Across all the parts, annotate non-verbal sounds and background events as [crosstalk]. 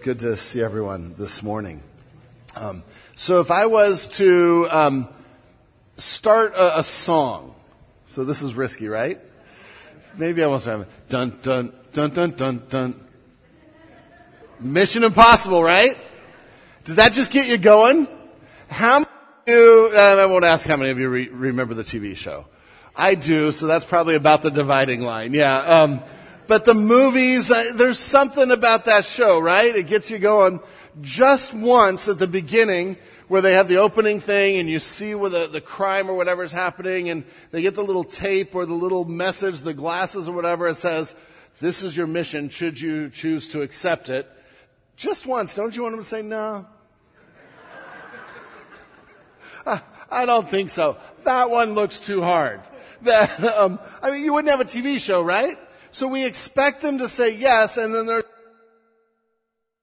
good to see everyone this morning. Um, so, if I was to um, start a, a, song, so this is risky, right? Maybe I won't start it. Dun dun dun dun dun dun. Mission Impossible, right? Does that just get you going? How many of you? I won't ask how many of you re- remember the TV show. I do, so that's probably about the dividing line. Yeah. Um, but the movies, uh, there's something about that show, right? It gets you going just once at the beginning where they have the opening thing and you see where the, the crime or whatever is happening and they get the little tape or the little message, the glasses or whatever. It says, this is your mission should you choose to accept it. Just once. Don't you want them to say no? [laughs] I don't think so. That one looks too hard. [laughs] That, um, I mean, you wouldn't have a TV show, right? So we expect them to say yes, and then they're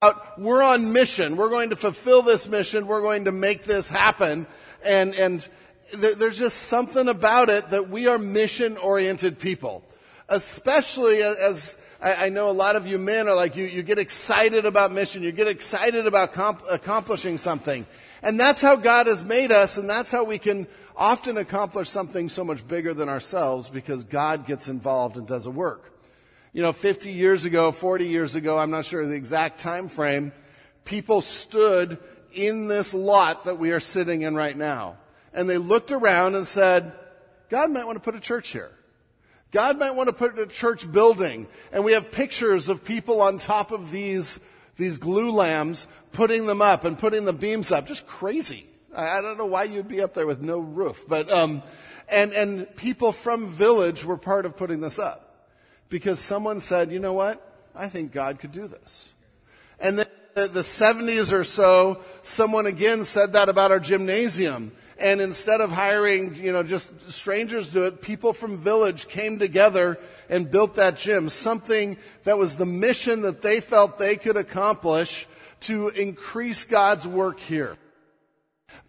out, we're on mission. We're going to fulfill this mission. We're going to make this happen. And, and there's just something about it that we are mission oriented people. Especially as I, know a lot of you men are like, you, you get excited about mission. You get excited about comp- accomplishing something. And that's how God has made us, and that's how we can often accomplish something so much bigger than ourselves because God gets involved and does a work you know, 50 years ago, 40 years ago, I'm not sure the exact time frame, people stood in this lot that we are sitting in right now. And they looked around and said, God might want to put a church here. God might want to put a church building. And we have pictures of people on top of these, these glulams putting them up and putting the beams up. Just crazy. I, don't know why you'd be up there with no roof. But, um, and, and people from Village were part of putting this up because someone said, you know what? I think God could do this. And then the 70s or so, someone again said that about our gymnasium. And instead of hiring, you know, just strangers to it, people from village came together and built that gym. Something that was the mission that they felt they could accomplish to increase God's work here.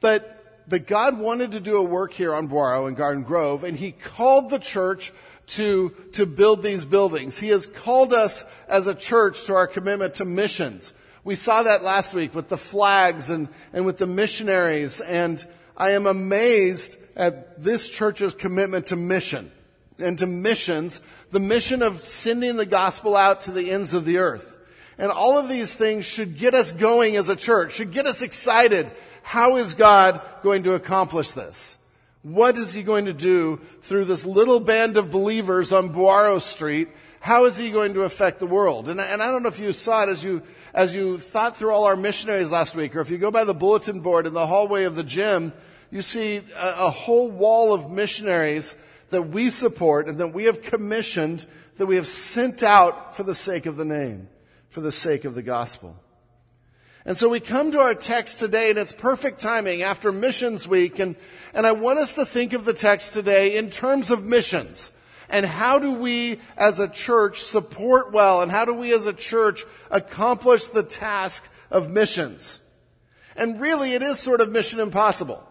But, but God wanted to do a work here on Boiro and Garden Grove, and He called the church to, to build these buildings. He has called us as a church to our commitment to missions. We saw that last week with the flags and, and with the missionaries, and I am amazed at this church's commitment to mission and to missions, the mission of sending the gospel out to the ends of the earth. And all of these things should get us going as a church, should get us excited. How is God going to accomplish this? What is he going to do through this little band of believers on Boiro Street? How is he going to affect the world? And, and I don't know if you saw it as you, as you thought through all our missionaries last week, or if you go by the bulletin board in the hallway of the gym, you see a, a whole wall of missionaries that we support and that we have commissioned, that we have sent out for the sake of the name, for the sake of the gospel. And so we come to our text today and it's perfect timing after missions week. And, and I want us to think of the text today in terms of missions. And how do we as a church support well? And how do we as a church accomplish the task of missions? And really it is sort of mission impossible.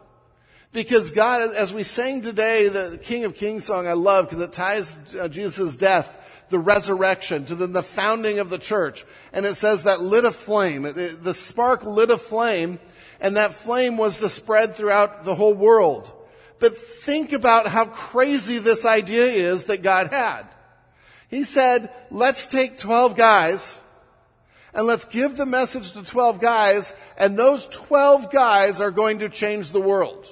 Because God, as we sang today, the King of Kings song I love because it ties uh, Jesus' death the resurrection, to the, the founding of the church. And it says that lit a flame. The spark lit a flame, and that flame was to spread throughout the whole world. But think about how crazy this idea is that God had. He said, let's take 12 guys and let's give the message to 12 guys and those 12 guys are going to change the world.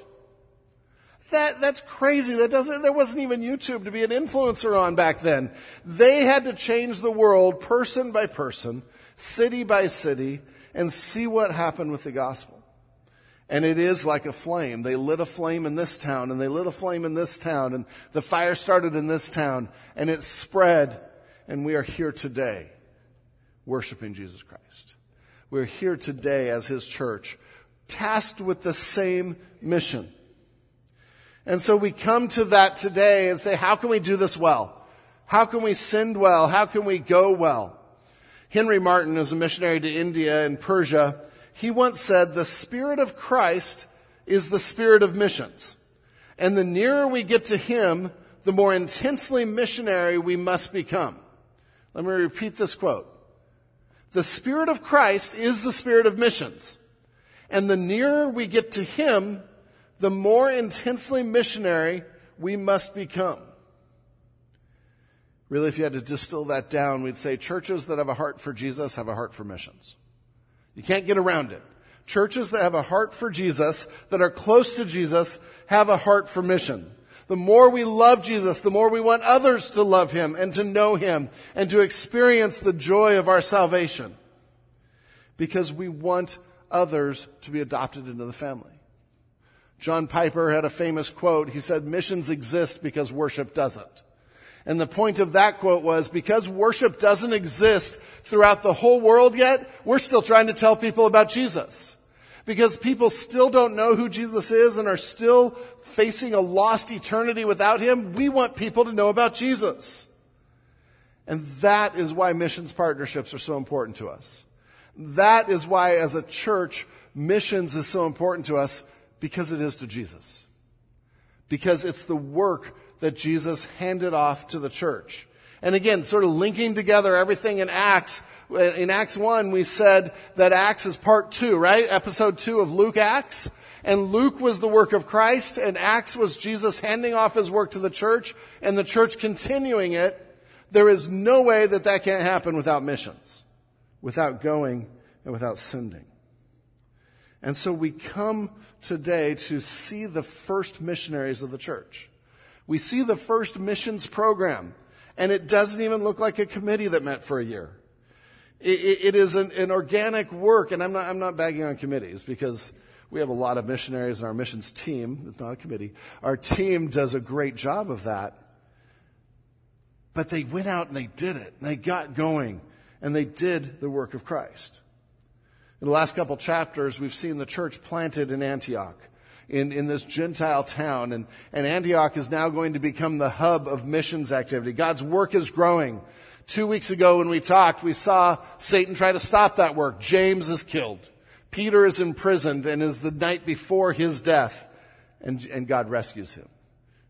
That, that's crazy. That doesn't, there wasn't even YouTube to be an influencer on back then. They had to change the world person by person, city by city, and see what happened with the gospel. And it is like a flame. They lit a flame in this town, and they lit a flame in this town, and the fire started in this town, and it spread, and we are here today worshiping Jesus Christ. We're here today as His church, tasked with the same mission. And so we come to that today and say, how can we do this well? How can we send well? How can we go well? Henry Martyn is a missionary to India and Persia. He once said, the spirit of Christ is the spirit of missions. And the nearer we get to Him, the more intensely missionary we must become. Let me repeat this quote. The Spirit of Christ is the Spirit of missions. And the nearer we get to Him, the more intensely missionary we must become. Really, if you had to distill that down, we'd say churches that have a heart for Jesus have a heart for missions. You can't get around it. Churches that have a heart for Jesus, that are close to Jesus, have a heart for mission. The more we love Jesus, the more we want others to love Him and to know Him and to experience the joy of our salvation. Because we want others to be adopted into the family. John Piper had a famous quote. He said, missions exist because worship doesn't. And the point of that quote was because worship doesn't exist throughout the whole world yet, we're still trying to tell people about Jesus. Because people still don't know who Jesus is and are still facing a lost eternity without Him, we want people to know about Jesus. And that is why missions partnerships are so important to us. That is why, as a church, missions is so important to us because it is to Jesus. Because it's the work that Jesus handed off to the church. And again, sort of linking together everything in Acts. In Acts 1, we said that Acts is part 2, right? Episode 2 of Luke Acts. And Luke was the work of Christ, and Acts was Jesus handing off his work to the church, and the church continuing it. There is no way that that can't happen without missions, without going, and without sending. And so we come today to see the first missionaries of the church. We see the first missions program, and it doesn't even look like a committee that met for a year. it, it is an, an, organic work, and I'm not, I'm not bagging on committees because we have a lot of missionaries in our missions team. It's not a committee. Our team does a great job of that. But they went out and they did it, and they got going, and they did the work of Christ. In the last couple chapters, we've seen the church planted in Antioch in, in this Gentile town. And, and Antioch is now going to become the hub of missions activity. God's work is growing. Two weeks ago when we talked, we saw Satan try to stop that work. James is killed. Peter is imprisoned and is the night before his death. And, and God rescues him.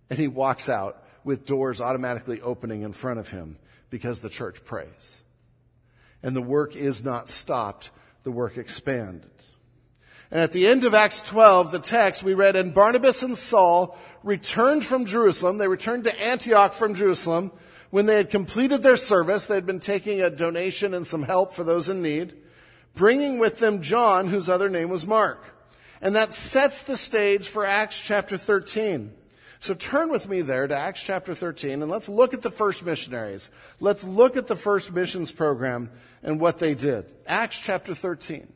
And he walks out with doors automatically opening in front of him because the church prays. And the work is not stopped. The work expanded. And at the end of Acts 12, the text we read, and Barnabas and Saul returned from Jerusalem. They returned to Antioch from Jerusalem. When they had completed their service, they had been taking a donation and some help for those in need, bringing with them John, whose other name was Mark. And that sets the stage for Acts chapter 13. So turn with me there to Acts chapter 13 and let's look at the first missionaries. Let's look at the first missions program and what they did. Acts chapter 13.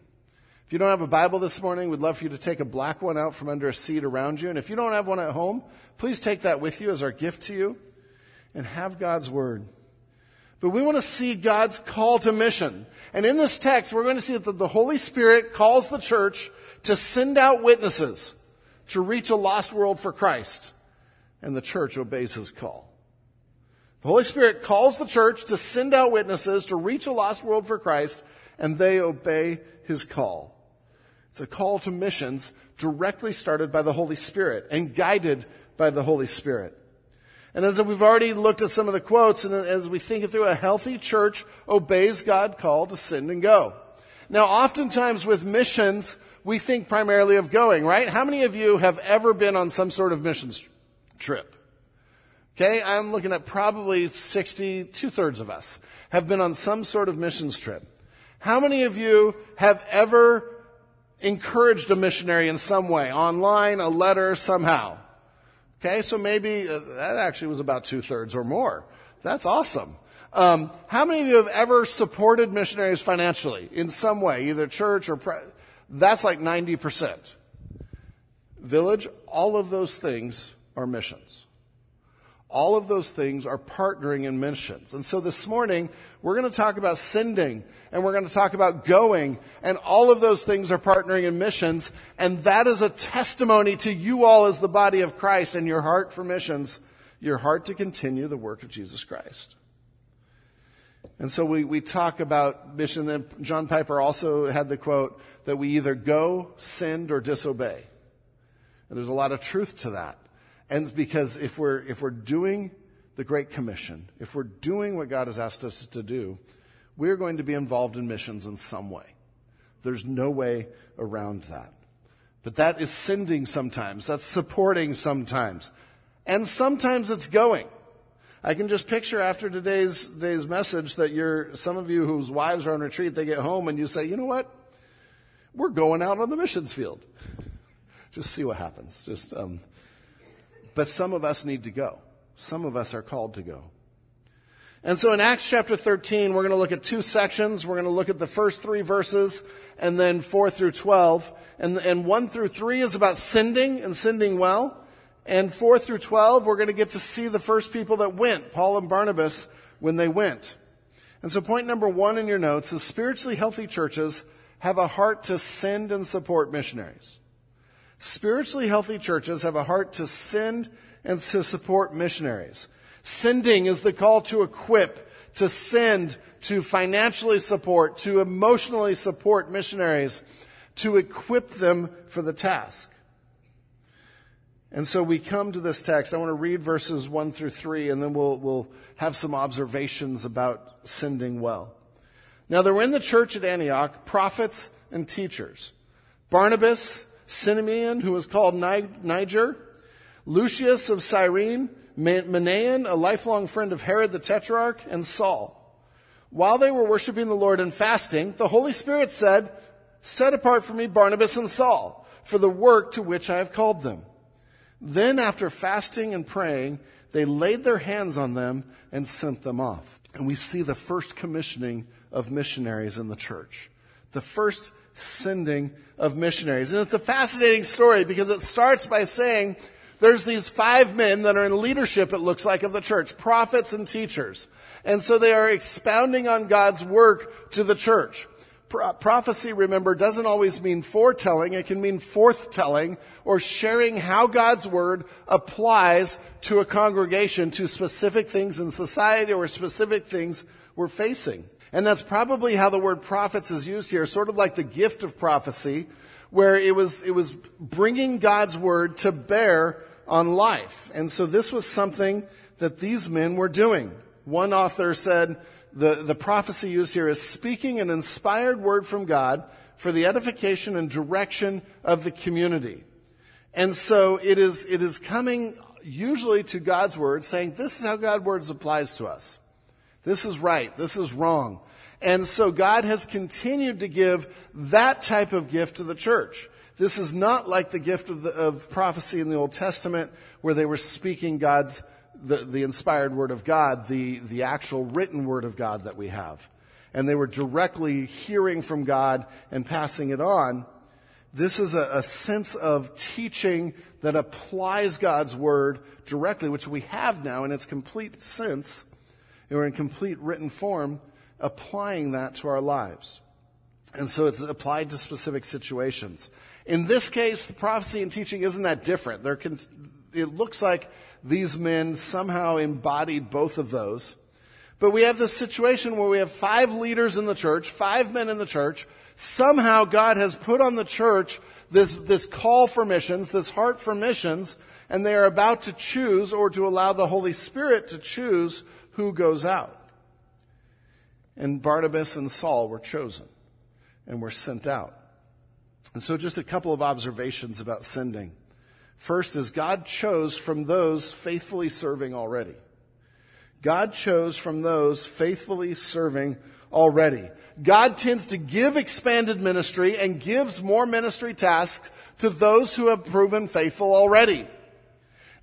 If you don't have a Bible this morning, we'd love for you to take a black one out from under a seat around you. And if you don't have one at home, please take that with you as our gift to you and have God's Word. But we want to see God's call to mission. And in this text, we're going to see that the Holy Spirit calls the church to send out witnesses to reach a lost world for Christ. And the church obeys his call. The Holy Spirit calls the church to send out witnesses to reach a lost world for Christ, and they obey his call. It's a call to missions directly started by the Holy Spirit and guided by the Holy Spirit. And as we've already looked at some of the quotes, and as we think it through, a healthy church obeys God's call to send and go. Now, oftentimes with missions, we think primarily of going, right? How many of you have ever been on some sort of missions trip? Okay, I'm looking at probably 60, two thirds of us have been on some sort of missions trip. How many of you have ever encouraged a missionary in some way, online, a letter, somehow. Okay, so maybe uh, that actually was about two thirds or more. That's awesome. Um, how many of you have ever supported missionaries financially in some way, either church or pre- that's like 90%. Village, all of those things are missions. All of those things are partnering in missions. And so this morning, we're going to talk about sending and we're going to talk about going and all of those things are partnering in missions. And that is a testimony to you all as the body of Christ and your heart for missions, your heart to continue the work of Jesus Christ. And so we, we talk about mission and John Piper also had the quote that we either go, send, or disobey. And there's a lot of truth to that. And because if we're, if we're doing the Great Commission, if we're doing what God has asked us to do, we're going to be involved in missions in some way. There's no way around that. But that is sending sometimes. That's supporting sometimes. And sometimes it's going. I can just picture after today's, today's message that you're, some of you whose wives are on retreat, they get home and you say, you know what? We're going out on the missions field. [laughs] just see what happens. Just, um, but some of us need to go. Some of us are called to go. And so in Acts chapter 13, we're going to look at two sections. We're going to look at the first three verses and then four through 12. And, and one through three is about sending and sending well. And four through 12, we're going to get to see the first people that went, Paul and Barnabas, when they went. And so point number one in your notes is spiritually healthy churches have a heart to send and support missionaries. Spiritually healthy churches have a heart to send and to support missionaries. Sending is the call to equip, to send, to financially support, to emotionally support missionaries, to equip them for the task. And so we come to this text. I want to read verses 1 through 3, and then we'll, we'll have some observations about sending well. Now, there were in the church at Antioch prophets and teachers Barnabas, Simeon, who was called Niger, Lucius of Cyrene, Manaen, a lifelong friend of Herod the Tetrarch, and Saul. While they were worshiping the Lord and fasting, the Holy Spirit said, Set apart for me Barnabas and Saul for the work to which I have called them. Then, after fasting and praying, they laid their hands on them and sent them off. And we see the first commissioning of missionaries in the church. The first sending of missionaries. And it's a fascinating story because it starts by saying there's these five men that are in leadership, it looks like, of the church, prophets and teachers. And so they are expounding on God's work to the church. Pro- prophecy, remember, doesn't always mean foretelling. It can mean forthtelling or sharing how God's word applies to a congregation, to specific things in society or specific things we're facing. And that's probably how the word prophets is used here, sort of like the gift of prophecy, where it was, it was bringing God's word to bear on life. And so this was something that these men were doing. One author said, the, the prophecy used here is speaking an inspired word from God for the edification and direction of the community. And so it is, it is coming usually to God's word saying, this is how God's word applies to us. This is right. This is wrong. And so God has continued to give that type of gift to the church. This is not like the gift of, the, of prophecy in the Old Testament where they were speaking God's, the, the inspired word of God, the, the actual written word of God that we have. And they were directly hearing from God and passing it on. This is a, a sense of teaching that applies God's word directly, which we have now in its complete sense, or in complete written form, applying that to our lives. And so it's applied to specific situations. In this case, the prophecy and teaching isn't that different. Con- it looks like these men somehow embodied both of those. But we have this situation where we have five leaders in the church, five men in the church. Somehow God has put on the church this, this call for missions, this heart for missions, and they are about to choose or to allow the Holy Spirit to choose who goes out. And Barnabas and Saul were chosen and were sent out. And so just a couple of observations about sending. First is God chose from those faithfully serving already. God chose from those faithfully serving already. God tends to give expanded ministry and gives more ministry tasks to those who have proven faithful already.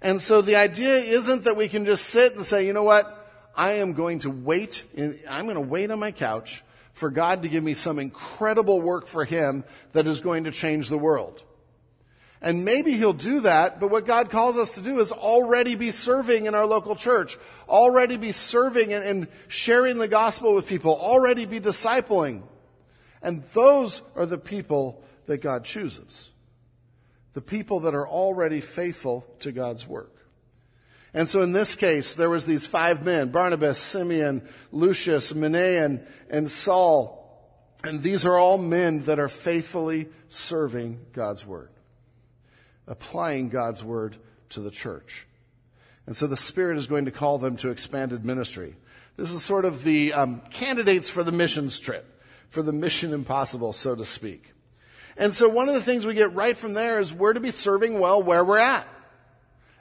And so the idea isn't that we can just sit and say, you know what? I am going to wait in, I'm going to wait on my couch for God to give me some incredible work for Him that is going to change the world. And maybe He'll do that, but what God calls us to do is already be serving in our local church, already be serving and, and sharing the gospel with people, already be discipling. And those are the people that God chooses. The people that are already faithful to God's work. And so in this case, there was these five men, Barnabas, Simeon, Lucius, Manaen, and Saul. And these are all men that are faithfully serving God's word, applying God's word to the church. And so the Spirit is going to call them to expanded ministry. This is sort of the um, candidates for the missions trip, for the mission impossible, so to speak. And so one of the things we get right from there is we're to be serving well where we're at.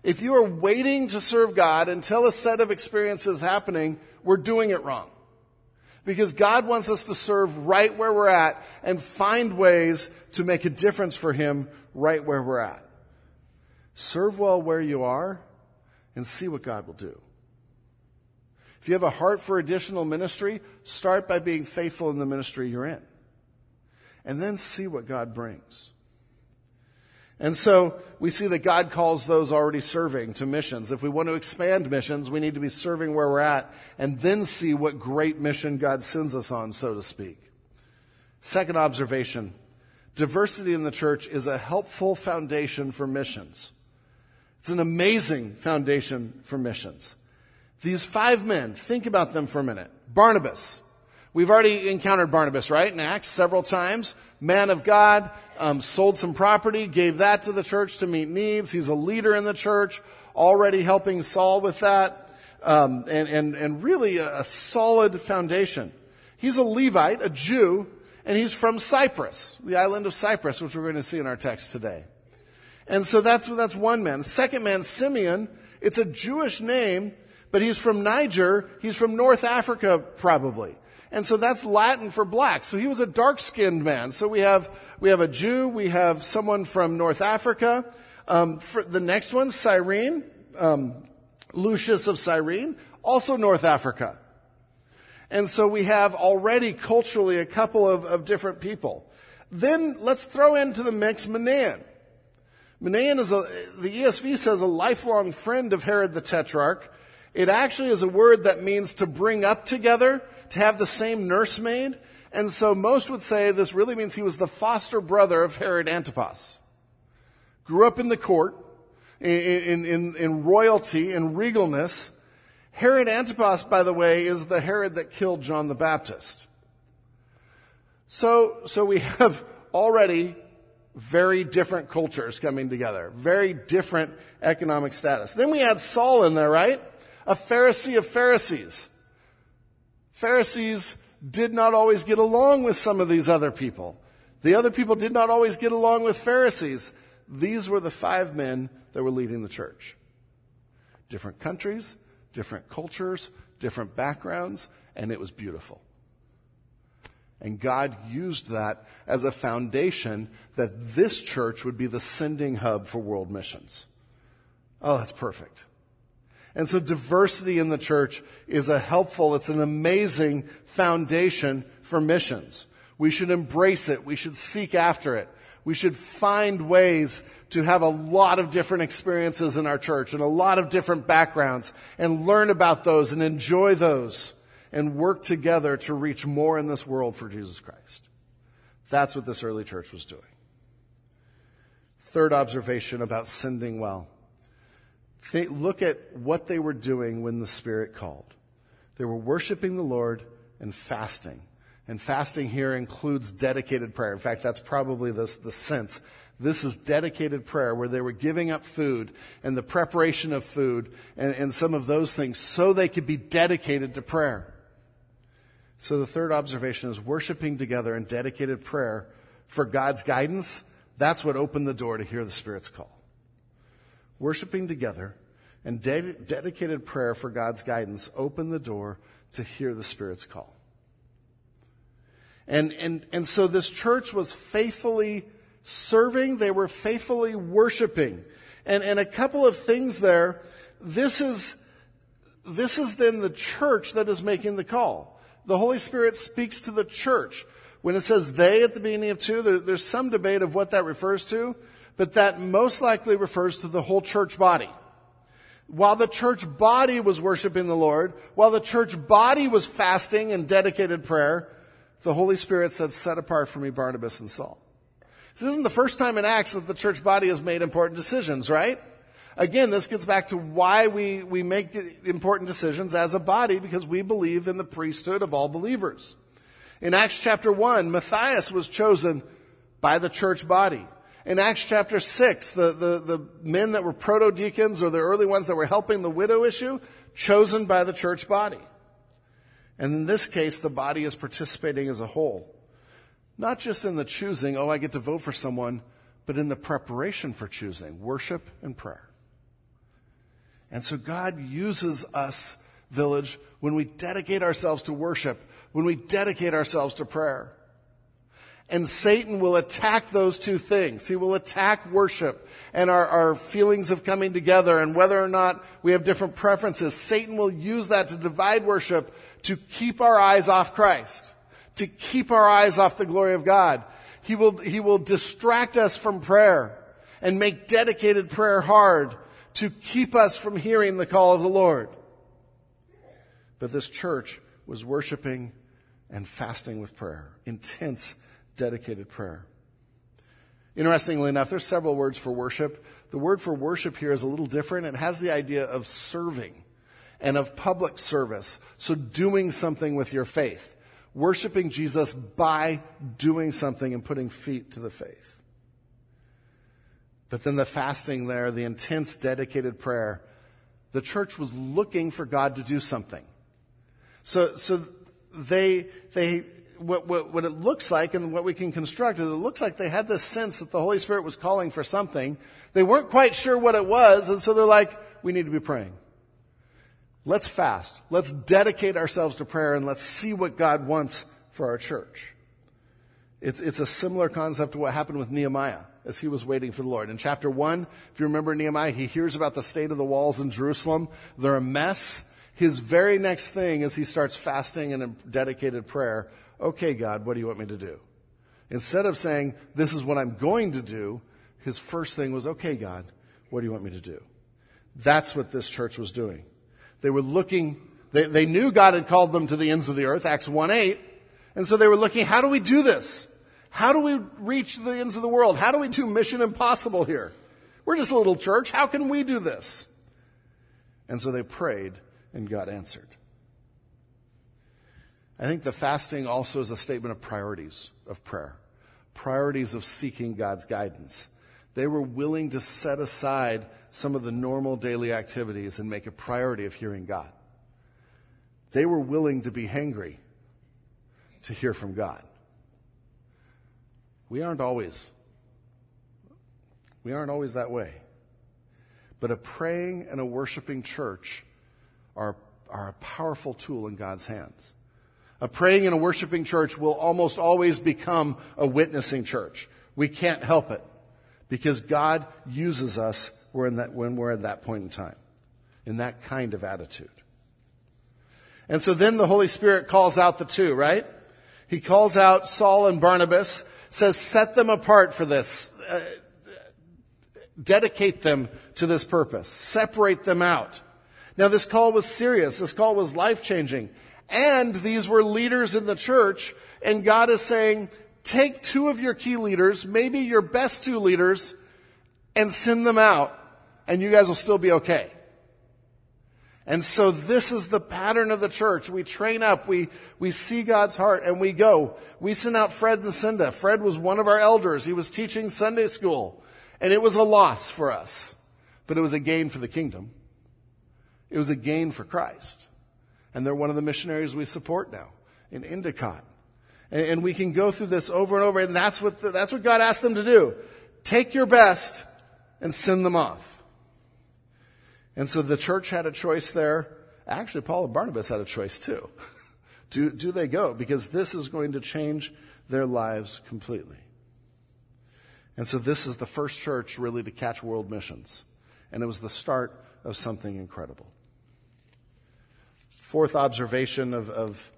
If you are waiting to serve God until a set of experiences happening, we're doing it wrong. Because God wants us to serve right where we're at and find ways to make a difference for Him right where we're at. Serve well where you are and see what God will do. If you have a heart for additional ministry, start by being faithful in the ministry you're in. And then see what God brings. And so we see that God calls those already serving to missions. If we want to expand missions, we need to be serving where we're at and then see what great mission God sends us on, so to speak. Second observation. Diversity in the church is a helpful foundation for missions. It's an amazing foundation for missions. These five men, think about them for a minute. Barnabas. We've already encountered Barnabas, right? In Acts several times. Man of God, um, sold some property, gave that to the church to meet needs. He's a leader in the church, already helping Saul with that. Um, and, and, and really a, a solid foundation. He's a Levite, a Jew, and he's from Cyprus, the island of Cyprus, which we're going to see in our text today. And so that's, that's one man. Second man, Simeon, it's a Jewish name, but he's from Niger. He's from North Africa, probably. And so that's Latin for black. So he was a dark skinned man. So we have, we have a Jew, we have someone from North Africa. Um, the next one, Cyrene, um, Lucius of Cyrene, also North Africa. And so we have already culturally a couple of, of different people. Then let's throw into the mix Manaen. Manaen is a, the ESV says a lifelong friend of Herod the Tetrarch. It actually is a word that means to bring up together, to have the same nursemaid. And so most would say this really means he was the foster brother of Herod Antipas. Grew up in the court, in, in, in royalty, in regalness. Herod Antipas, by the way, is the Herod that killed John the Baptist. So, so we have already very different cultures coming together, very different economic status. Then we add Saul in there, right? a Pharisee of Pharisees. Pharisees did not always get along with some of these other people. The other people did not always get along with Pharisees. These were the five men that were leading the church. Different countries, different cultures, different backgrounds, and it was beautiful. And God used that as a foundation that this church would be the sending hub for world missions. Oh, that's perfect. And so diversity in the church is a helpful, it's an amazing foundation for missions. We should embrace it. We should seek after it. We should find ways to have a lot of different experiences in our church and a lot of different backgrounds and learn about those and enjoy those and work together to reach more in this world for Jesus Christ. That's what this early church was doing. Third observation about sending well. Think, look at what they were doing when the Spirit called. They were worshiping the Lord and fasting. And fasting here includes dedicated prayer. In fact, that's probably the, the sense. This is dedicated prayer where they were giving up food and the preparation of food and, and some of those things so they could be dedicated to prayer. So the third observation is worshiping together in dedicated prayer for God's guidance. That's what opened the door to hear the Spirit's call worshiping together, and de- dedicated prayer for God's guidance open the door to hear the Spirit's call. And, and, and so this church was faithfully serving, they were faithfully worshiping. And, and a couple of things there. This is, this is then the church that is making the call. The Holy Spirit speaks to the church. When it says they at the beginning of two, there, there's some debate of what that refers to but that most likely refers to the whole church body. While the church body was worshiping the Lord, while the church body was fasting and dedicated prayer, the Holy Spirit said, set apart for me Barnabas and Saul. This isn't the first time in Acts that the church body has made important decisions, right? Again, this gets back to why we, we make important decisions as a body because we believe in the priesthood of all believers. In Acts chapter 1, Matthias was chosen by the church body. In Acts chapter 6, the, the, the men that were proto deacons or the early ones that were helping the widow issue, chosen by the church body. And in this case, the body is participating as a whole. Not just in the choosing, oh, I get to vote for someone, but in the preparation for choosing, worship and prayer. And so God uses us, village, when we dedicate ourselves to worship, when we dedicate ourselves to prayer. And Satan will attack those two things. He will attack worship and our, our, feelings of coming together and whether or not we have different preferences. Satan will use that to divide worship to keep our eyes off Christ, to keep our eyes off the glory of God. He will, he will distract us from prayer and make dedicated prayer hard to keep us from hearing the call of the Lord. But this church was worshiping and fasting with prayer, intense, dedicated prayer. Interestingly enough, there's several words for worship. The word for worship here is a little different. It has the idea of serving and of public service. So doing something with your faith. Worshiping Jesus by doing something and putting feet to the faith. But then the fasting there, the intense, dedicated prayer, the church was looking for God to do something. So, so they, they, what, what, what it looks like and what we can construct is it looks like they had this sense that the Holy Spirit was calling for something. They weren't quite sure what it was, and so they're like, we need to be praying. Let's fast. Let's dedicate ourselves to prayer and let's see what God wants for our church. It's, it's a similar concept to what happened with Nehemiah as he was waiting for the Lord. In chapter 1, if you remember Nehemiah, he hears about the state of the walls in Jerusalem. They're a mess. His very next thing is he starts fasting and dedicated prayer. Okay, God, what do you want me to do? Instead of saying, this is what I'm going to do, his first thing was, okay, God, what do you want me to do? That's what this church was doing. They were looking, they, they knew God had called them to the ends of the earth, Acts 1 8, and so they were looking, how do we do this? How do we reach the ends of the world? How do we do mission impossible here? We're just a little church. How can we do this? And so they prayed and God answered. I think the fasting also is a statement of priorities of prayer, priorities of seeking God's guidance. They were willing to set aside some of the normal daily activities and make a priority of hearing God. They were willing to be hangry to hear from God. We aren't always. We aren't always that way. But a praying and a worshiping church are, are a powerful tool in God's hands. A praying and a worshiping church will almost always become a witnessing church. We can't help it because God uses us when, we're at that point in time, in that kind of attitude. And so then the Holy Spirit calls out the two, right? He calls out Saul and Barnabas says, set them apart for this. Uh, dedicate them to this purpose. Separate them out. Now this call was serious. This call was life changing. And these were leaders in the church. And God is saying, take two of your key leaders, maybe your best two leaders, and send them out. And you guys will still be okay. And so this is the pattern of the church. We train up, we, we see God's heart, and we go. We sent out Fred and Cinda. Fred was one of our elders. He was teaching Sunday school. And it was a loss for us, but it was a gain for the kingdom. It was a gain for Christ. And they're one of the missionaries we support now in Endicott. And, and we can go through this over and over, and that's what, the, that's what God asked them to do. Take your best and send them off. And so the church had a choice there. Actually, Paul and Barnabas had a choice too. [laughs] do, do they go? Because this is going to change their lives completely. And so this is the first church really to catch world missions. And it was the start of something incredible. Fourth observation of, of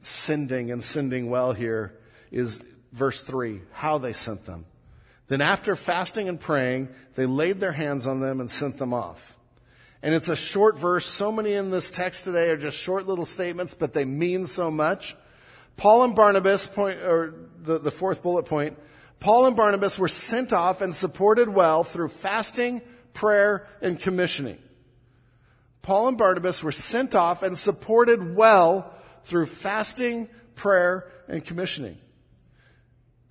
sending and sending well here is verse 3 how they sent them. Then, after fasting and praying, they laid their hands on them and sent them off. And it's a short verse. So many in this text today are just short little statements, but they mean so much. Paul and Barnabas, point, or the, the fourth bullet point, Paul and Barnabas were sent off and supported well through fasting, prayer, and commissioning. Paul and Barnabas were sent off and supported well through fasting, prayer, and commissioning.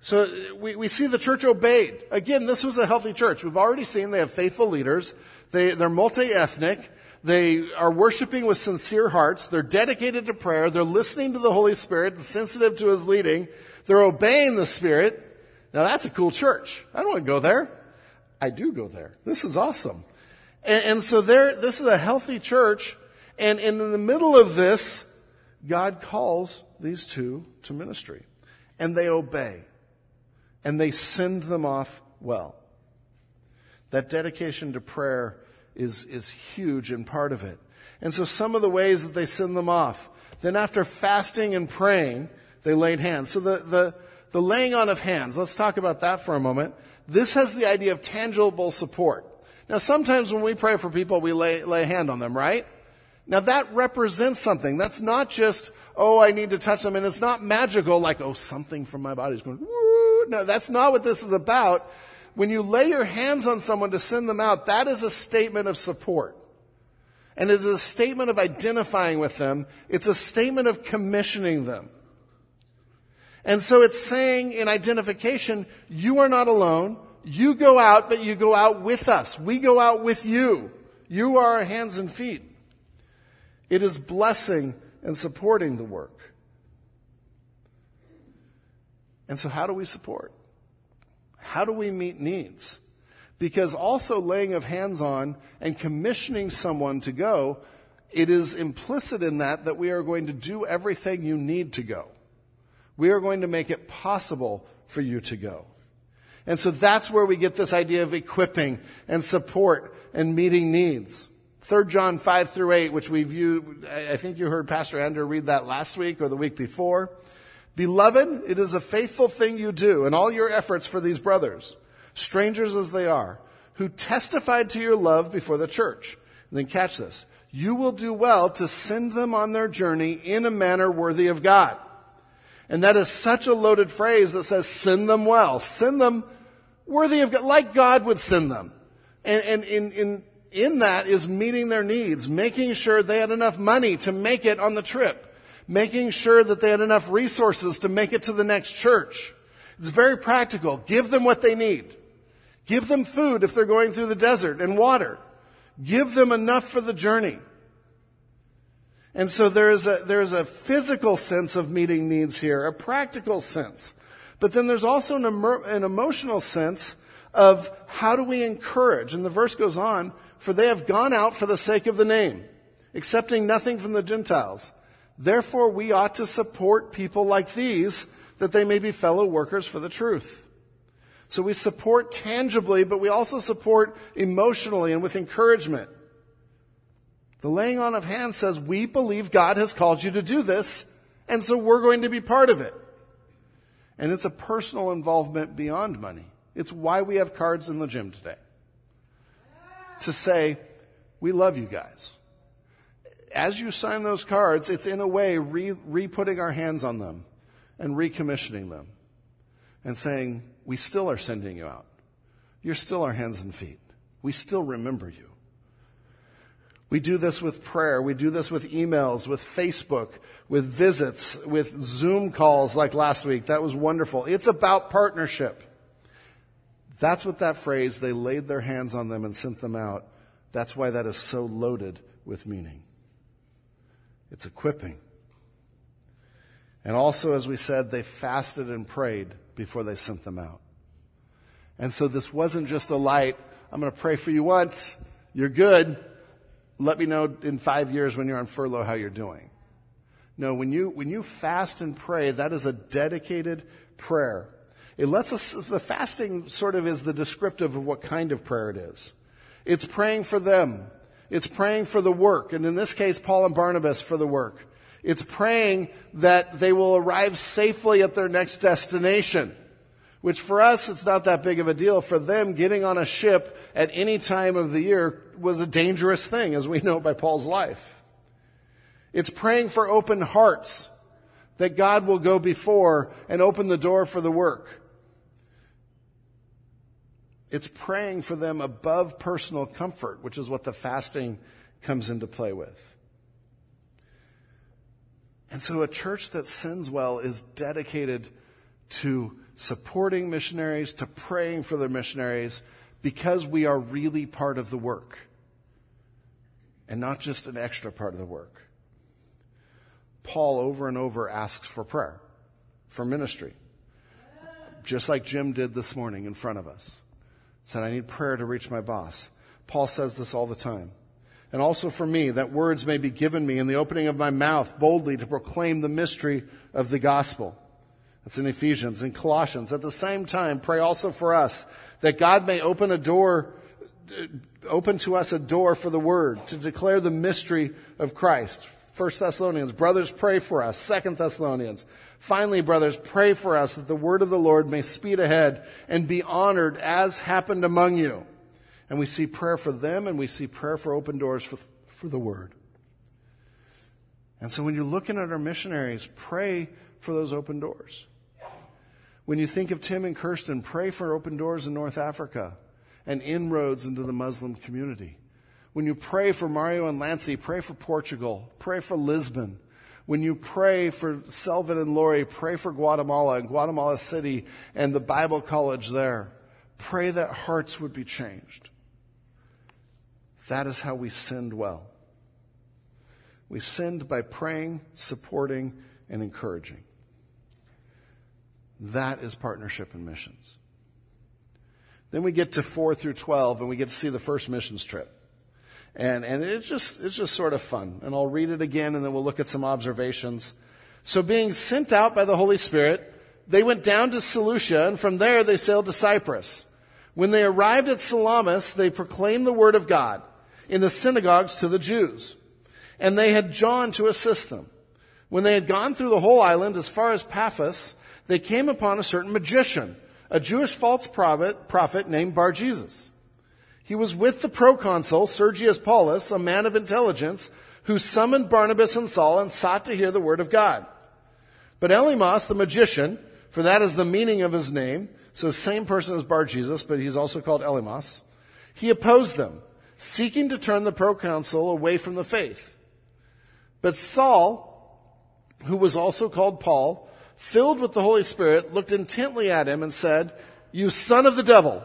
So we, we see the church obeyed. Again, this was a healthy church. We've already seen they have faithful leaders. They, they're multi-ethnic. They are worshiping with sincere hearts. They're dedicated to prayer. They're listening to the Holy Spirit and sensitive to His leading. They're obeying the Spirit. Now that's a cool church. I don't want to go there. I do go there. This is awesome. And, and so there, this is a healthy church. And, and in the middle of this, God calls these two to ministry. And they obey. And they send them off well. That dedication to prayer is, is huge and part of it. And so some of the ways that they send them off. Then after fasting and praying, they laid hands. So the, the, the laying on of hands, let's talk about that for a moment. This has the idea of tangible support. Now sometimes when we pray for people, we lay, lay a hand on them, right? Now that represents something. That's not just, oh, I need to touch them, and it's not magical like, oh, something from my body is going, Woo. no, that's not what this is about. When you lay your hands on someone to send them out, that is a statement of support. And it is a statement of identifying with them. It's a statement of commissioning them. And so it's saying in identification, you are not alone. You go out, but you go out with us. We go out with you. You are our hands and feet. It is blessing and supporting the work. And so, how do we support? How do we meet needs? Because also laying of hands on and commissioning someone to go, it is implicit in that that we are going to do everything you need to go. We are going to make it possible for you to go. And so that's where we get this idea of equipping and support and meeting needs. 3 John 5 through 8, which we view, I think you heard Pastor Andrew read that last week or the week before. Beloved, it is a faithful thing you do in all your efforts for these brothers, strangers as they are, who testified to your love before the church. And then catch this. You will do well to send them on their journey in a manner worthy of God. And that is such a loaded phrase that says, send them well. Send them worthy of God, like God would send them. And, and in, in, in that is meeting their needs, making sure they had enough money to make it on the trip, making sure that they had enough resources to make it to the next church. It's very practical. Give them what they need. Give them food if they're going through the desert and water. Give them enough for the journey. And so there's a, there's a physical sense of meeting needs here, a practical sense. But then there's also an, an emotional sense of how do we encourage? And the verse goes on, for they have gone out for the sake of the name, accepting nothing from the Gentiles. Therefore we ought to support people like these that they may be fellow workers for the truth. So we support tangibly, but we also support emotionally and with encouragement. The laying on of hands says, we believe God has called you to do this, and so we're going to be part of it. And it's a personal involvement beyond money. It's why we have cards in the gym today. To say, we love you guys. As you sign those cards, it's in a way re, putting our hands on them and recommissioning them and saying, we still are sending you out. You're still our hands and feet. We still remember you. We do this with prayer. We do this with emails, with Facebook, with visits, with Zoom calls like last week. That was wonderful. It's about partnership. That's what that phrase, they laid their hands on them and sent them out. That's why that is so loaded with meaning. It's equipping. And also, as we said, they fasted and prayed before they sent them out. And so this wasn't just a light, I'm going to pray for you once, you're good, let me know in five years when you're on furlough how you're doing. No, when you, when you fast and pray, that is a dedicated prayer. It lets us, the fasting sort of is the descriptive of what kind of prayer it is. It's praying for them. It's praying for the work. And in this case, Paul and Barnabas for the work. It's praying that they will arrive safely at their next destination which for us, it's not that big of a deal. For them, getting on a ship at any time of the year was a dangerous thing, as we know by Paul's life. It's praying for open hearts, that God will go before and open the door for the work. It's praying for them above personal comfort, which is what the fasting comes into play with. And so a church that sins well is dedicated to supporting missionaries to praying for their missionaries because we are really part of the work. And not just an extra part of the work. Paul over and over asks for prayer, for ministry, just like Jim did this morning in front of us. Said, I need prayer to reach my boss. Paul says this all the time. And also for me, that words may be given me in the opening of my mouth boldly to proclaim the mystery of the gospel. That's in Ephesians. and Colossians, at the same time, pray also for us that God may open a door, Uh, open to us a door for the word to declare the mystery of Christ. First Thessalonians, brothers, pray for us. Second Thessalonians, finally, brothers, pray for us that the word of the Lord may speed ahead and be honored as happened among you. And we see prayer for them and we see prayer for open doors for, for the word. And so when you're looking at our missionaries, pray for those open doors. When you think of Tim and Kirsten, pray for open doors in North Africa and inroads into the Muslim community. When you pray for Mario and Lancy, pray for Portugal, pray for Lisbon. When you pray for Selvin and Lori, pray for Guatemala and Guatemala City and the Bible college there. Pray that hearts would be changed. That is how we sinned well. We sinned by praying, supporting, and encouraging. That is partnership in missions. Then we get to 4 through 12 and we get to see the first missions trip. And, and it's just, it's just sort of fun. And I'll read it again and then we'll look at some observations. So being sent out by the Holy Spirit, they went down to Seleucia and from there they sailed to Cyprus. When they arrived at Salamis, they proclaimed the word of God in the synagogues to the Jews. And they had John to assist them. When they had gone through the whole island as far as Paphos, they came upon a certain magician, a Jewish false prophet, prophet named Bar Jesus. He was with the proconsul Sergius Paulus, a man of intelligence, who summoned Barnabas and Saul and sought to hear the word of God. But Elymas, the magician, for that is the meaning of his name, so same person as Bar Jesus, but he's also called Elymas, he opposed them, seeking to turn the proconsul away from the faith. But Saul, who was also called Paul, filled with the Holy Spirit, looked intently at him and said, You son of the devil.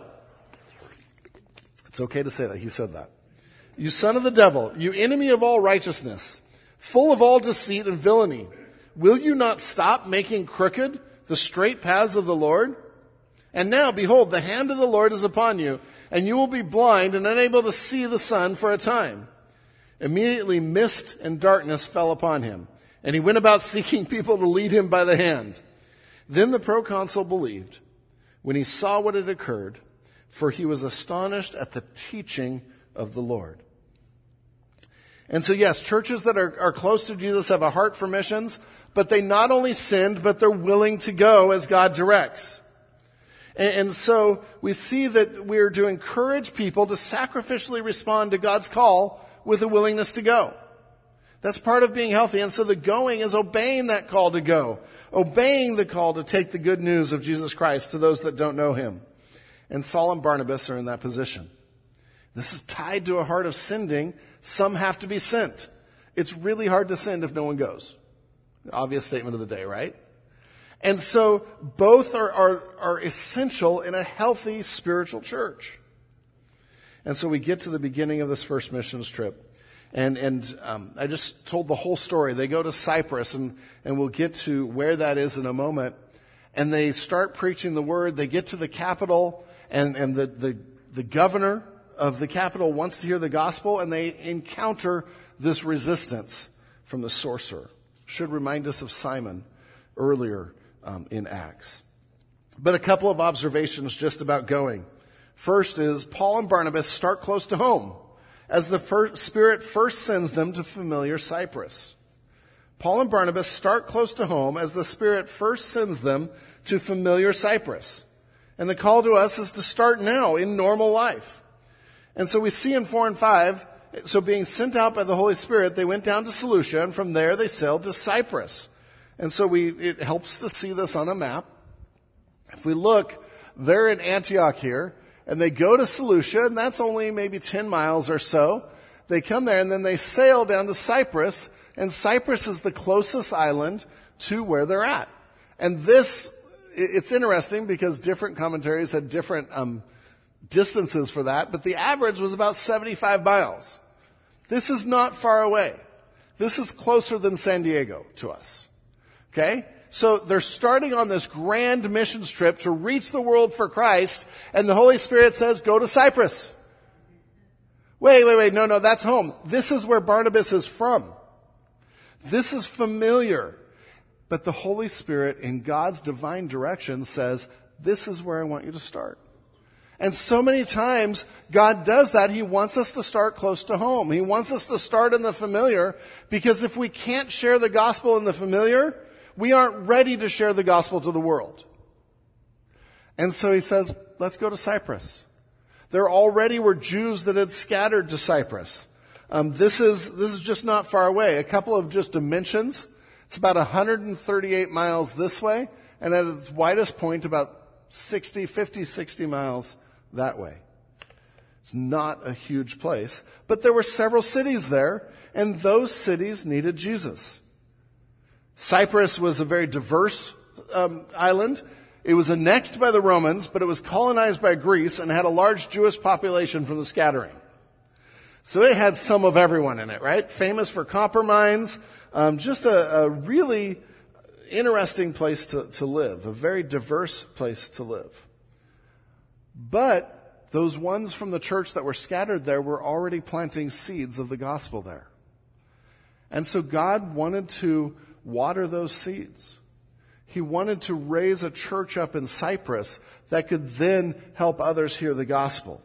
It's okay to say that. He said that. You son of the devil, you enemy of all righteousness, full of all deceit and villainy, will you not stop making crooked the straight paths of the Lord? And now, behold, the hand of the Lord is upon you, and you will be blind and unable to see the sun for a time. Immediately mist and darkness fell upon him and he went about [laughs] seeking people to lead him by the hand. Then the proconsul believed when he saw what had occurred, for he was astonished at the teaching of the Lord. And so, yes, churches that are, are close to Jesus have a heart for missions, but they not only sinned, but they're willing to go as God directs. And, and so we see that we're to encourage people to sacrificially respond to God's call with a willingness to go. That's part of being healthy. And so the going is obeying that call to go, obeying the call to take the good news of Jesus Christ to those that don't know him. And Saul and Barnabas are in that position. This is tied to a heart of sending. Some have to be sent. It's really hard to send if no one goes. Obvious statement of the day, right? And so both are, are, are essential in a healthy spiritual church. And so we get to the beginning of this first missions trip. And, and um, I just told the whole story. They go to Cyprus, and, and we'll get to where that is in a moment. And they start preaching the word. They get to the capital, and, and the, the, the governor of the capital wants to hear the gospel, and they encounter this resistance from the sorcerer. Should remind us of Simon earlier um, in Acts. But a couple of observations just about going. First is Paul and Barnabas start close to home as the first, Spirit first sends them to familiar Cyprus. Paul and Barnabas start close to home as the Spirit first sends them to familiar Cyprus. And the call to us is to start now in normal life. And so we see in 4 and 5, so being sent out by the Holy Spirit, they went down to Seleucia, and from there they sailed to Cyprus. And so we, it helps to see this on a map. If we look, they're in Antioch here, and they go to Seleucia, and that's only maybe 10 miles or so. They come there and then they sail down to Cyprus, and Cyprus is the closest island to where they're at. And this, it's interesting because different commentaries had different um, distances for that, but the average was about 75 miles. This is not far away. This is closer than San Diego to us. Okay? So they're starting on this grand missions trip to reach the world for Christ, and the Holy Spirit says, go to Cyprus. Wait, wait, wait, no, no, that's home. This is where Barnabas is from. This is familiar. But the Holy Spirit, in God's divine direction, says, this is where I want you to start. And so many times, God does that. He wants us to start close to home. He wants us to start in the familiar because if we can't share the gospel in the familiar, we aren't ready to share the gospel to the world. And so he says, let's go to Cyprus. There already were Jews that had scattered to Cyprus. Um, this is this is just not far away. A couple of just dimensions. It's about 138 miles this way, and at its widest point, about 60, 50, 60 miles that way. It's not a huge place, but there were several cities there, and those cities needed Jesus. Cyprus was a very diverse um, island. It was annexed by the Romans, but it was colonized by Greece and had a large Jewish population from the scattering. So it had some of everyone in it, right? Famous for copper mines, um, just a, a, really interesting place to, to live, a very diverse place to live. But those ones from the church that were scattered there were already planting seeds of the gospel there. And so God wanted to water those seeds. He wanted to raise a church up in Cyprus that could then help others hear the gospel.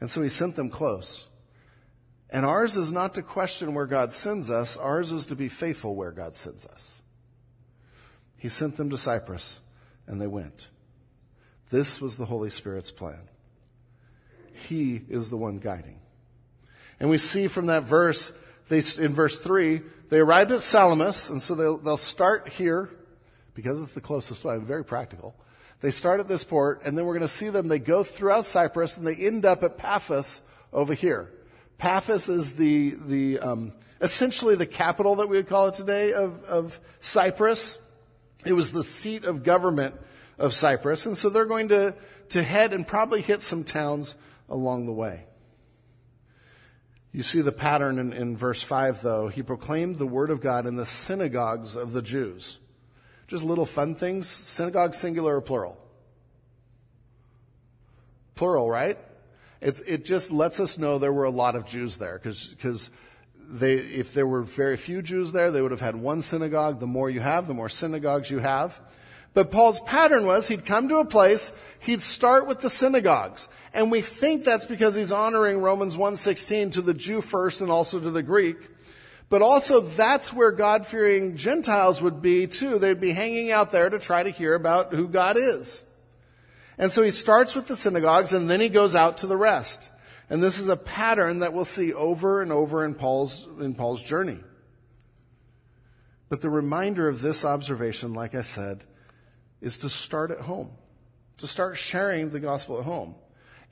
And so he sent them close. And ours is not to question where God sends us, ours is to be faithful where God sends us. He sent them to Cyprus, and they went. This was the Holy Spirit's plan. He is the one guiding. And we see from that verse, they, in verse 3, they arrived at Salamis, and so they'll, they'll start here because it's the closest one, very practical. They start at this port, and then we're going to see them. They go throughout Cyprus, and they end up at Paphos over here. Paphos is the, the um, essentially the capital that we would call it today of, of Cyprus. It was the seat of government of Cyprus, and so they're going to, to head and probably hit some towns along the way. You see the pattern in, in verse 5, though. He proclaimed the word of God in the synagogues of the Jews. Just little fun things. Synagogue, singular or plural? Plural, right? It's, it just lets us know there were a lot of Jews there because they, if there were very few Jews there, they would have had one synagogue. The more you have, the more synagogues you have. But Paul's pattern was he'd come to a place, he'd start with the synagogues. And we think that's because he's honoring Romans 1:16 to the Jew first and also to the Greek. But also that's where God-fearing Gentiles would be too. They'd be hanging out there to try to hear about who God is. And so he starts with the synagogues and then he goes out to the rest. And this is a pattern that we'll see over and over in Paul's, in Paul's journey. But the reminder of this observation, like I said, is to start at home, to start sharing the gospel at home.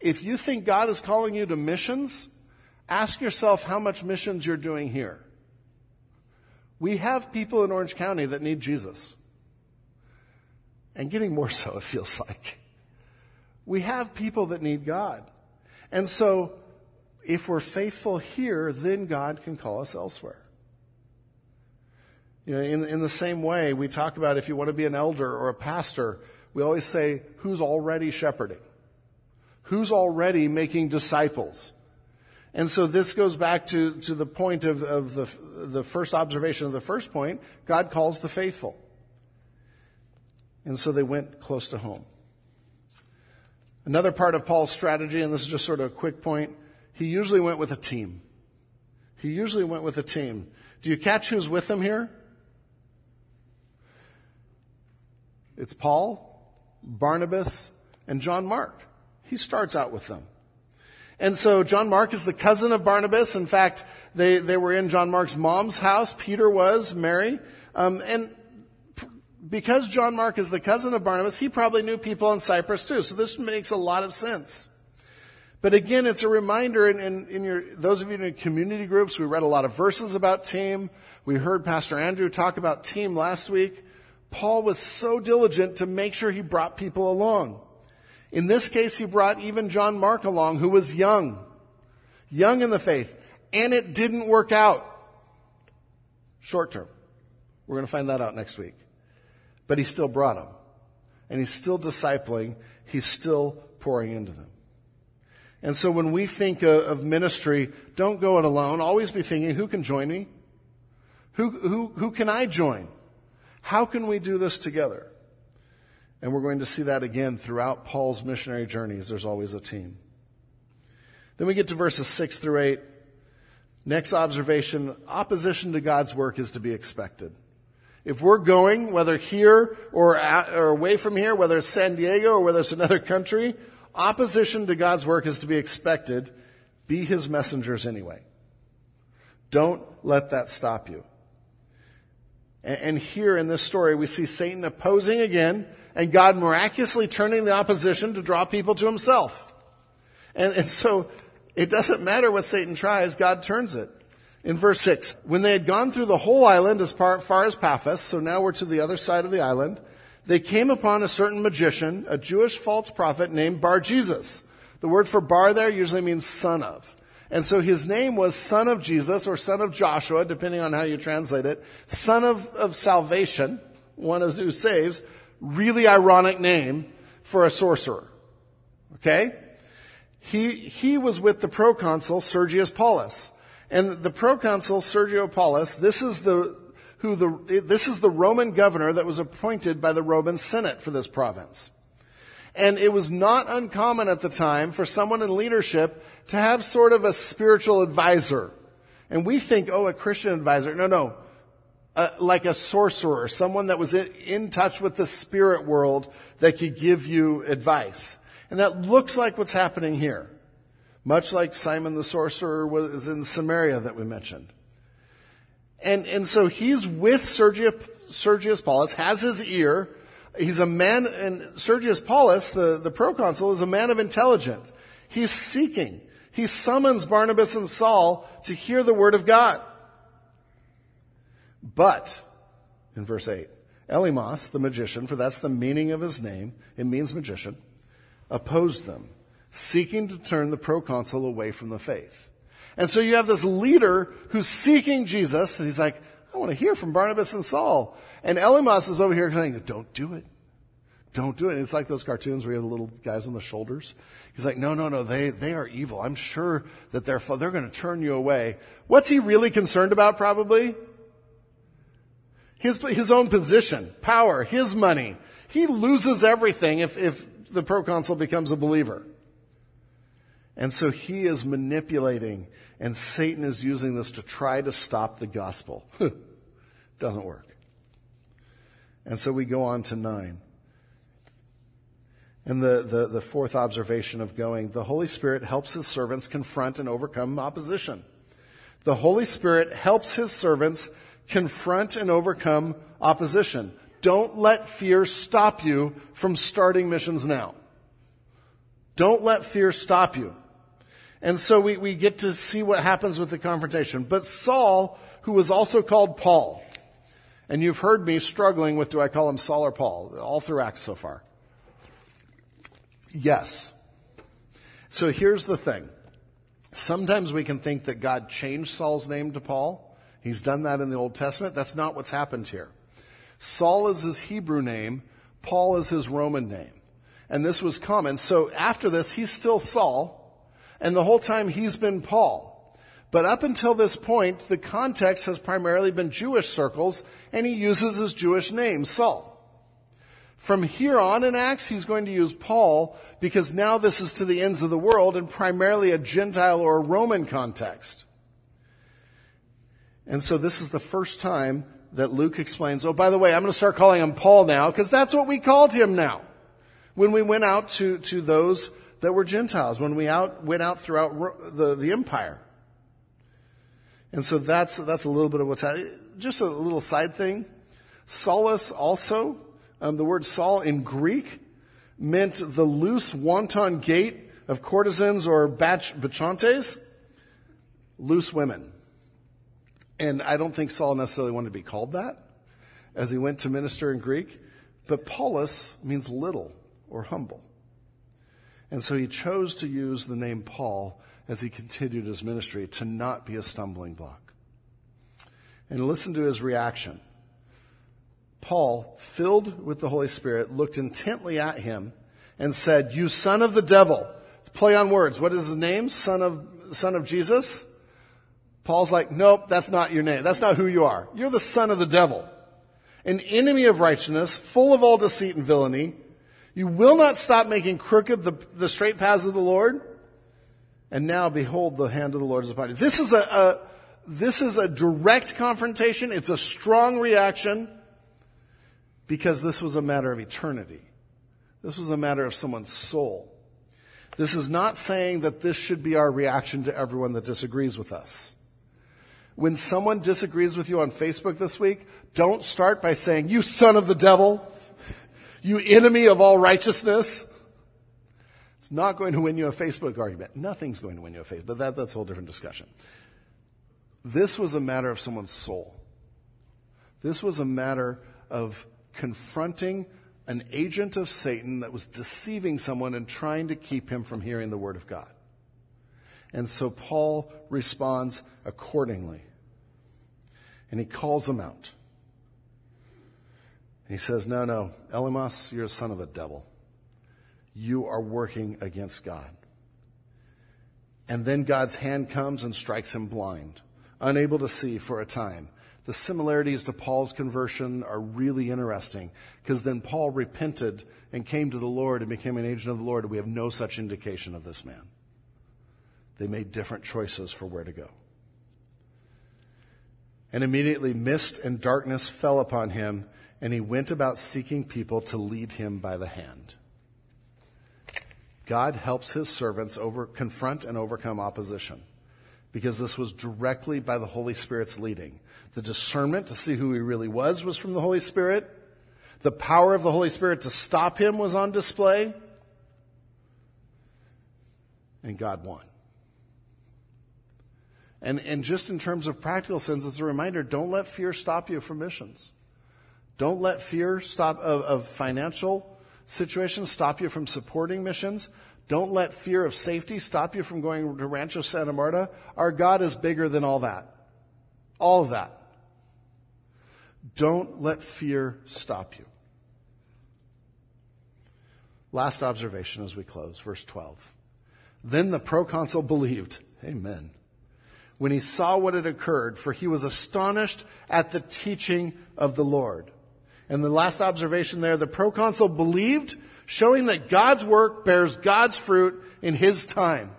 If you think God is calling you to missions, ask yourself how much missions you're doing here. We have people in Orange County that need Jesus. And getting more [laughs] so, it feels like. We have people that need God. And so, if we're faithful here, then God can call us elsewhere. You know, in, in the same way, we talk about if you want to be an elder or a pastor, we always say, who's already shepherding? Who's already making disciples? And so this goes back to, to the point of, of the, the first observation of the first point. God calls the faithful. And so they went close to home. Another part of Paul's strategy, and this is just sort of a quick point, he usually went with a team. He usually went with a team. Do you catch who's with him here? It's Paul, Barnabas, and John Mark. He starts out with them. And so John Mark is the cousin of Barnabas. In fact, they, they were in John Mark's mom's house. Peter was, Mary. Um, and because John Mark is the cousin of Barnabas, he probably knew people in Cyprus too. So this makes a lot of sense. But again, it's a reminder in, in, in your, those of you in community groups, we read a lot of verses about team. We heard Pastor Andrew talk about team last week. Paul was so diligent to make sure he brought people along. In this case, he brought even John Mark along, who was young, young in the faith. and it didn't work out. Short term. We're going to find that out next week. But he still brought them. And he's still discipling. He's still pouring into them. And so when we think of ministry, don't go it alone. Always be thinking, who can join me? Who, who, who can I join? How can we do this together? And we're going to see that again throughout Paul's missionary journeys. There's always a team. Then we get to verses 6 through 8. Next observation opposition to God's work is to be expected. If we're going, whether here or, at, or away from here, whether it's San Diego or whether it's another country, opposition to God's work is to be expected. Be his messengers anyway. Don't let that stop you. And, here in this story, we see Satan opposing again and God miraculously turning the opposition to draw people to himself. And, and so it doesn't matter what Satan tries, God turns it. In verse 6, when they had gone through the whole island as far, far as Paphos, so now we're to the other side of the island, they came upon a certain magician, a Jewish false prophet named Bar Jesus. The word for bar there usually means son of. And so his name was son of Jesus or son of Joshua, depending on how you translate it, son of, of salvation, one of who saves, really ironic name for a sorcerer. Okay? He, he was with the proconsul Sergius Paulus. And the proconsul Sergius Paulus, this is the, who the, this is the Roman governor that was appointed by the Roman Senate for this province. And it was not uncommon at the time for someone in leadership to have sort of a spiritual advisor. And we think, oh, a Christian advisor. No, no. Uh, like a sorcerer, someone that was in, in touch with the spirit world that could give you advice. And that looks like what's happening here. Much like Simon the sorcerer was in Samaria that we mentioned. And, and so he's with Sergius, Sergius Paulus, has his ear. He's a man, and Sergius Paulus, the, the proconsul, is a man of intelligence. He's seeking. He summons Barnabas and Saul to hear the word of God. But, in verse 8, Elymas, the magician, for that's the meaning of his name, it means magician, opposed them, seeking to turn the proconsul away from the faith. And so you have this leader who's seeking Jesus, and he's like, I want to hear from Barnabas and Saul. And Elymas is over here saying, don't do it. Don't do it. It's like those cartoons where you have the little guys on the shoulders. He's like, no, no, no, they, they are evil. I'm sure that they're, they're going to turn you away. What's he really concerned about probably? His, his own position, power, his money. He loses everything if, if the proconsul becomes a believer. And so he is manipulating, and Satan is using this to try to stop the gospel. [laughs] Doesn't work. And so we go on to nine. And the, the, the fourth observation of going, the Holy Spirit helps his servants confront and overcome opposition. The Holy Spirit helps his servants confront and overcome opposition. Don't let fear stop you from starting missions now. Don't let fear stop you. And so we, we get to see what happens with the confrontation. But Saul, who was also called Paul, and you've heard me struggling with do I call him Saul or Paul, all through Acts so far. Yes. So here's the thing. Sometimes we can think that God changed Saul's name to Paul. He's done that in the Old Testament. That's not what's happened here. Saul is his Hebrew name. Paul is his Roman name. And this was common. So after this, he's still Saul. And the whole time he's been Paul. But up until this point, the context has primarily been Jewish circles, and he uses his Jewish name, Saul. From here on in Acts, he's going to use Paul because now this is to the ends of the world and primarily a Gentile or a Roman context. And so this is the first time that Luke explains, oh, by the way, I'm going to start calling him Paul now because that's what we called him now. When we went out to, to those that were Gentiles, when we out, went out throughout the, the empire. And so that's, that's a little bit of what's happening. Just a little side thing. Saulus also, um, the word Saul in Greek meant the loose wanton gait of courtesans or bach- bacchantes, loose women. And I don't think Saul necessarily wanted to be called that as he went to minister in Greek. But Paulus means little or humble. And so he chose to use the name Paul as he continued his ministry to not be a stumbling block. And listen to his reaction. Paul, filled with the Holy Spirit, looked intently at him and said, You son of the devil. Play on words. What is his name? Son of, son of Jesus? Paul's like, Nope, that's not your name. That's not who you are. You're the son of the devil. An enemy of righteousness, full of all deceit and villainy. You will not stop making crooked the, the straight paths of the Lord. And now behold, the hand of the Lord is upon you. This is a, a this is a direct confrontation. It's a strong reaction because this was a matter of eternity. This was a matter of someone's soul. This is not saying that this should be our reaction to everyone that disagrees with us. When someone disagrees with you on Facebook this week, don't start by saying, you son of the devil, you enemy of all righteousness. It's not going to win you a Facebook argument. Nothing's going to win you a Facebook, but that, that's a whole different discussion. This was a matter of someone's soul. This was a matter of confronting an agent of Satan that was deceiving someone and trying to keep him from hearing the word of God. And so Paul responds accordingly. And he calls them out. He says, No, no, Elymas, you're a son of a devil. You are working against God. And then God's hand comes and strikes him blind, unable to see for a time the similarities to Paul's conversion are really interesting because then Paul repented and came to the Lord and became an agent of the Lord. We have no such indication of this man. They made different choices for where to go. And immediately mist and darkness fell upon him, and he went about seeking people to lead him by the hand. God helps his servants over, confront and overcome opposition because this was directly by the Holy Spirit's leading. The discernment to see who he really was was from the Holy Spirit. The power of the Holy Spirit to stop him was on display. And God won. And, and just in terms of practical sense, it's a reminder don't let fear stop you from missions. Don't let fear stop of, of financial situations stop you from supporting missions. Don't let fear of safety stop you from going to Rancho Santa Marta. Our God is bigger than all that. All of that. Don't let fear stop you. Last observation as we close, verse 12. Then the proconsul believed. Amen. When he saw what had occurred, for he was astonished at the teaching of the Lord. And the last observation there, the proconsul believed showing that God's work bears God's fruit in His time.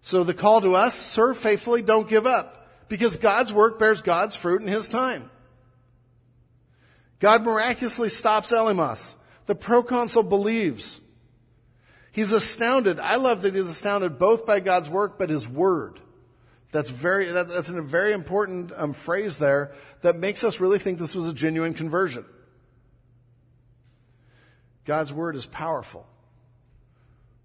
So the call to us, serve faithfully, don't give up, because God's work bears God's fruit in His time. God miraculously stops Elymas. The proconsul believes. He's astounded. I love that he's astounded both by God's work, but his word. That's very, that's, that's a very important um, phrase there that makes us really think this was a genuine conversion. God's word is powerful.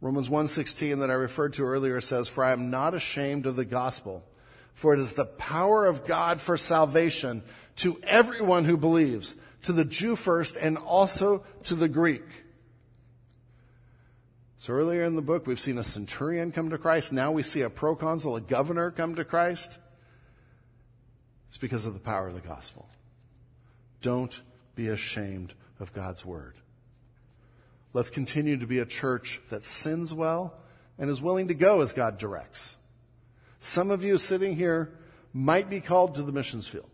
Romans 1:16 that I referred to earlier says, "For I am not ashamed of the gospel, for it is the power of God for salvation to everyone who believes, to the Jew first and also to the Greek." So earlier in the book, we've seen a centurion come to Christ. Now we see a proconsul, a governor come to Christ. It's because of the power of the gospel. Don't be ashamed of God's word. Let's continue to be a church that sins well and is willing to go as God directs. Some of you sitting here might be called to the missions field.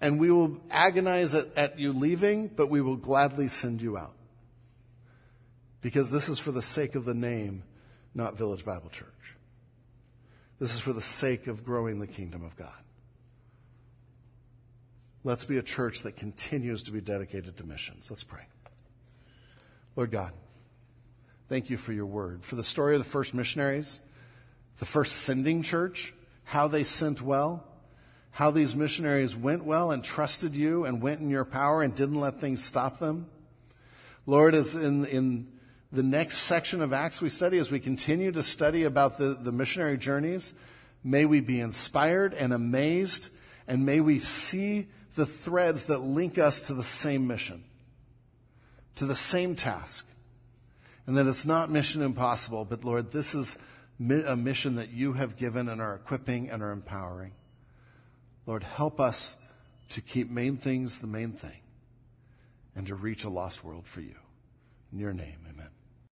And we will agonize at, at, you leaving, but we will gladly send you out. Because this is for the sake of the name, not Village Bible Church. This is for the sake of growing the kingdom of God. Let's be a church that continues to be dedicated to missions. Let's pray. Lord God, thank you for your word, for the story of the first missionaries, the first sending church, how they sent well, how these missionaries went well and trusted you and went in your power and didn't let things stop them. Lord, as in, in the next section of Acts we study, as we continue to study about the, the missionary journeys, may we be inspired and amazed, and may we see the threads that link us to the same mission to the same task. and that it's not mission impossible, but Lord, this is a mission that you have given and are equipping and are empowering. Lord, help us to keep main things the main thing and to reach a lost world for you. In your name.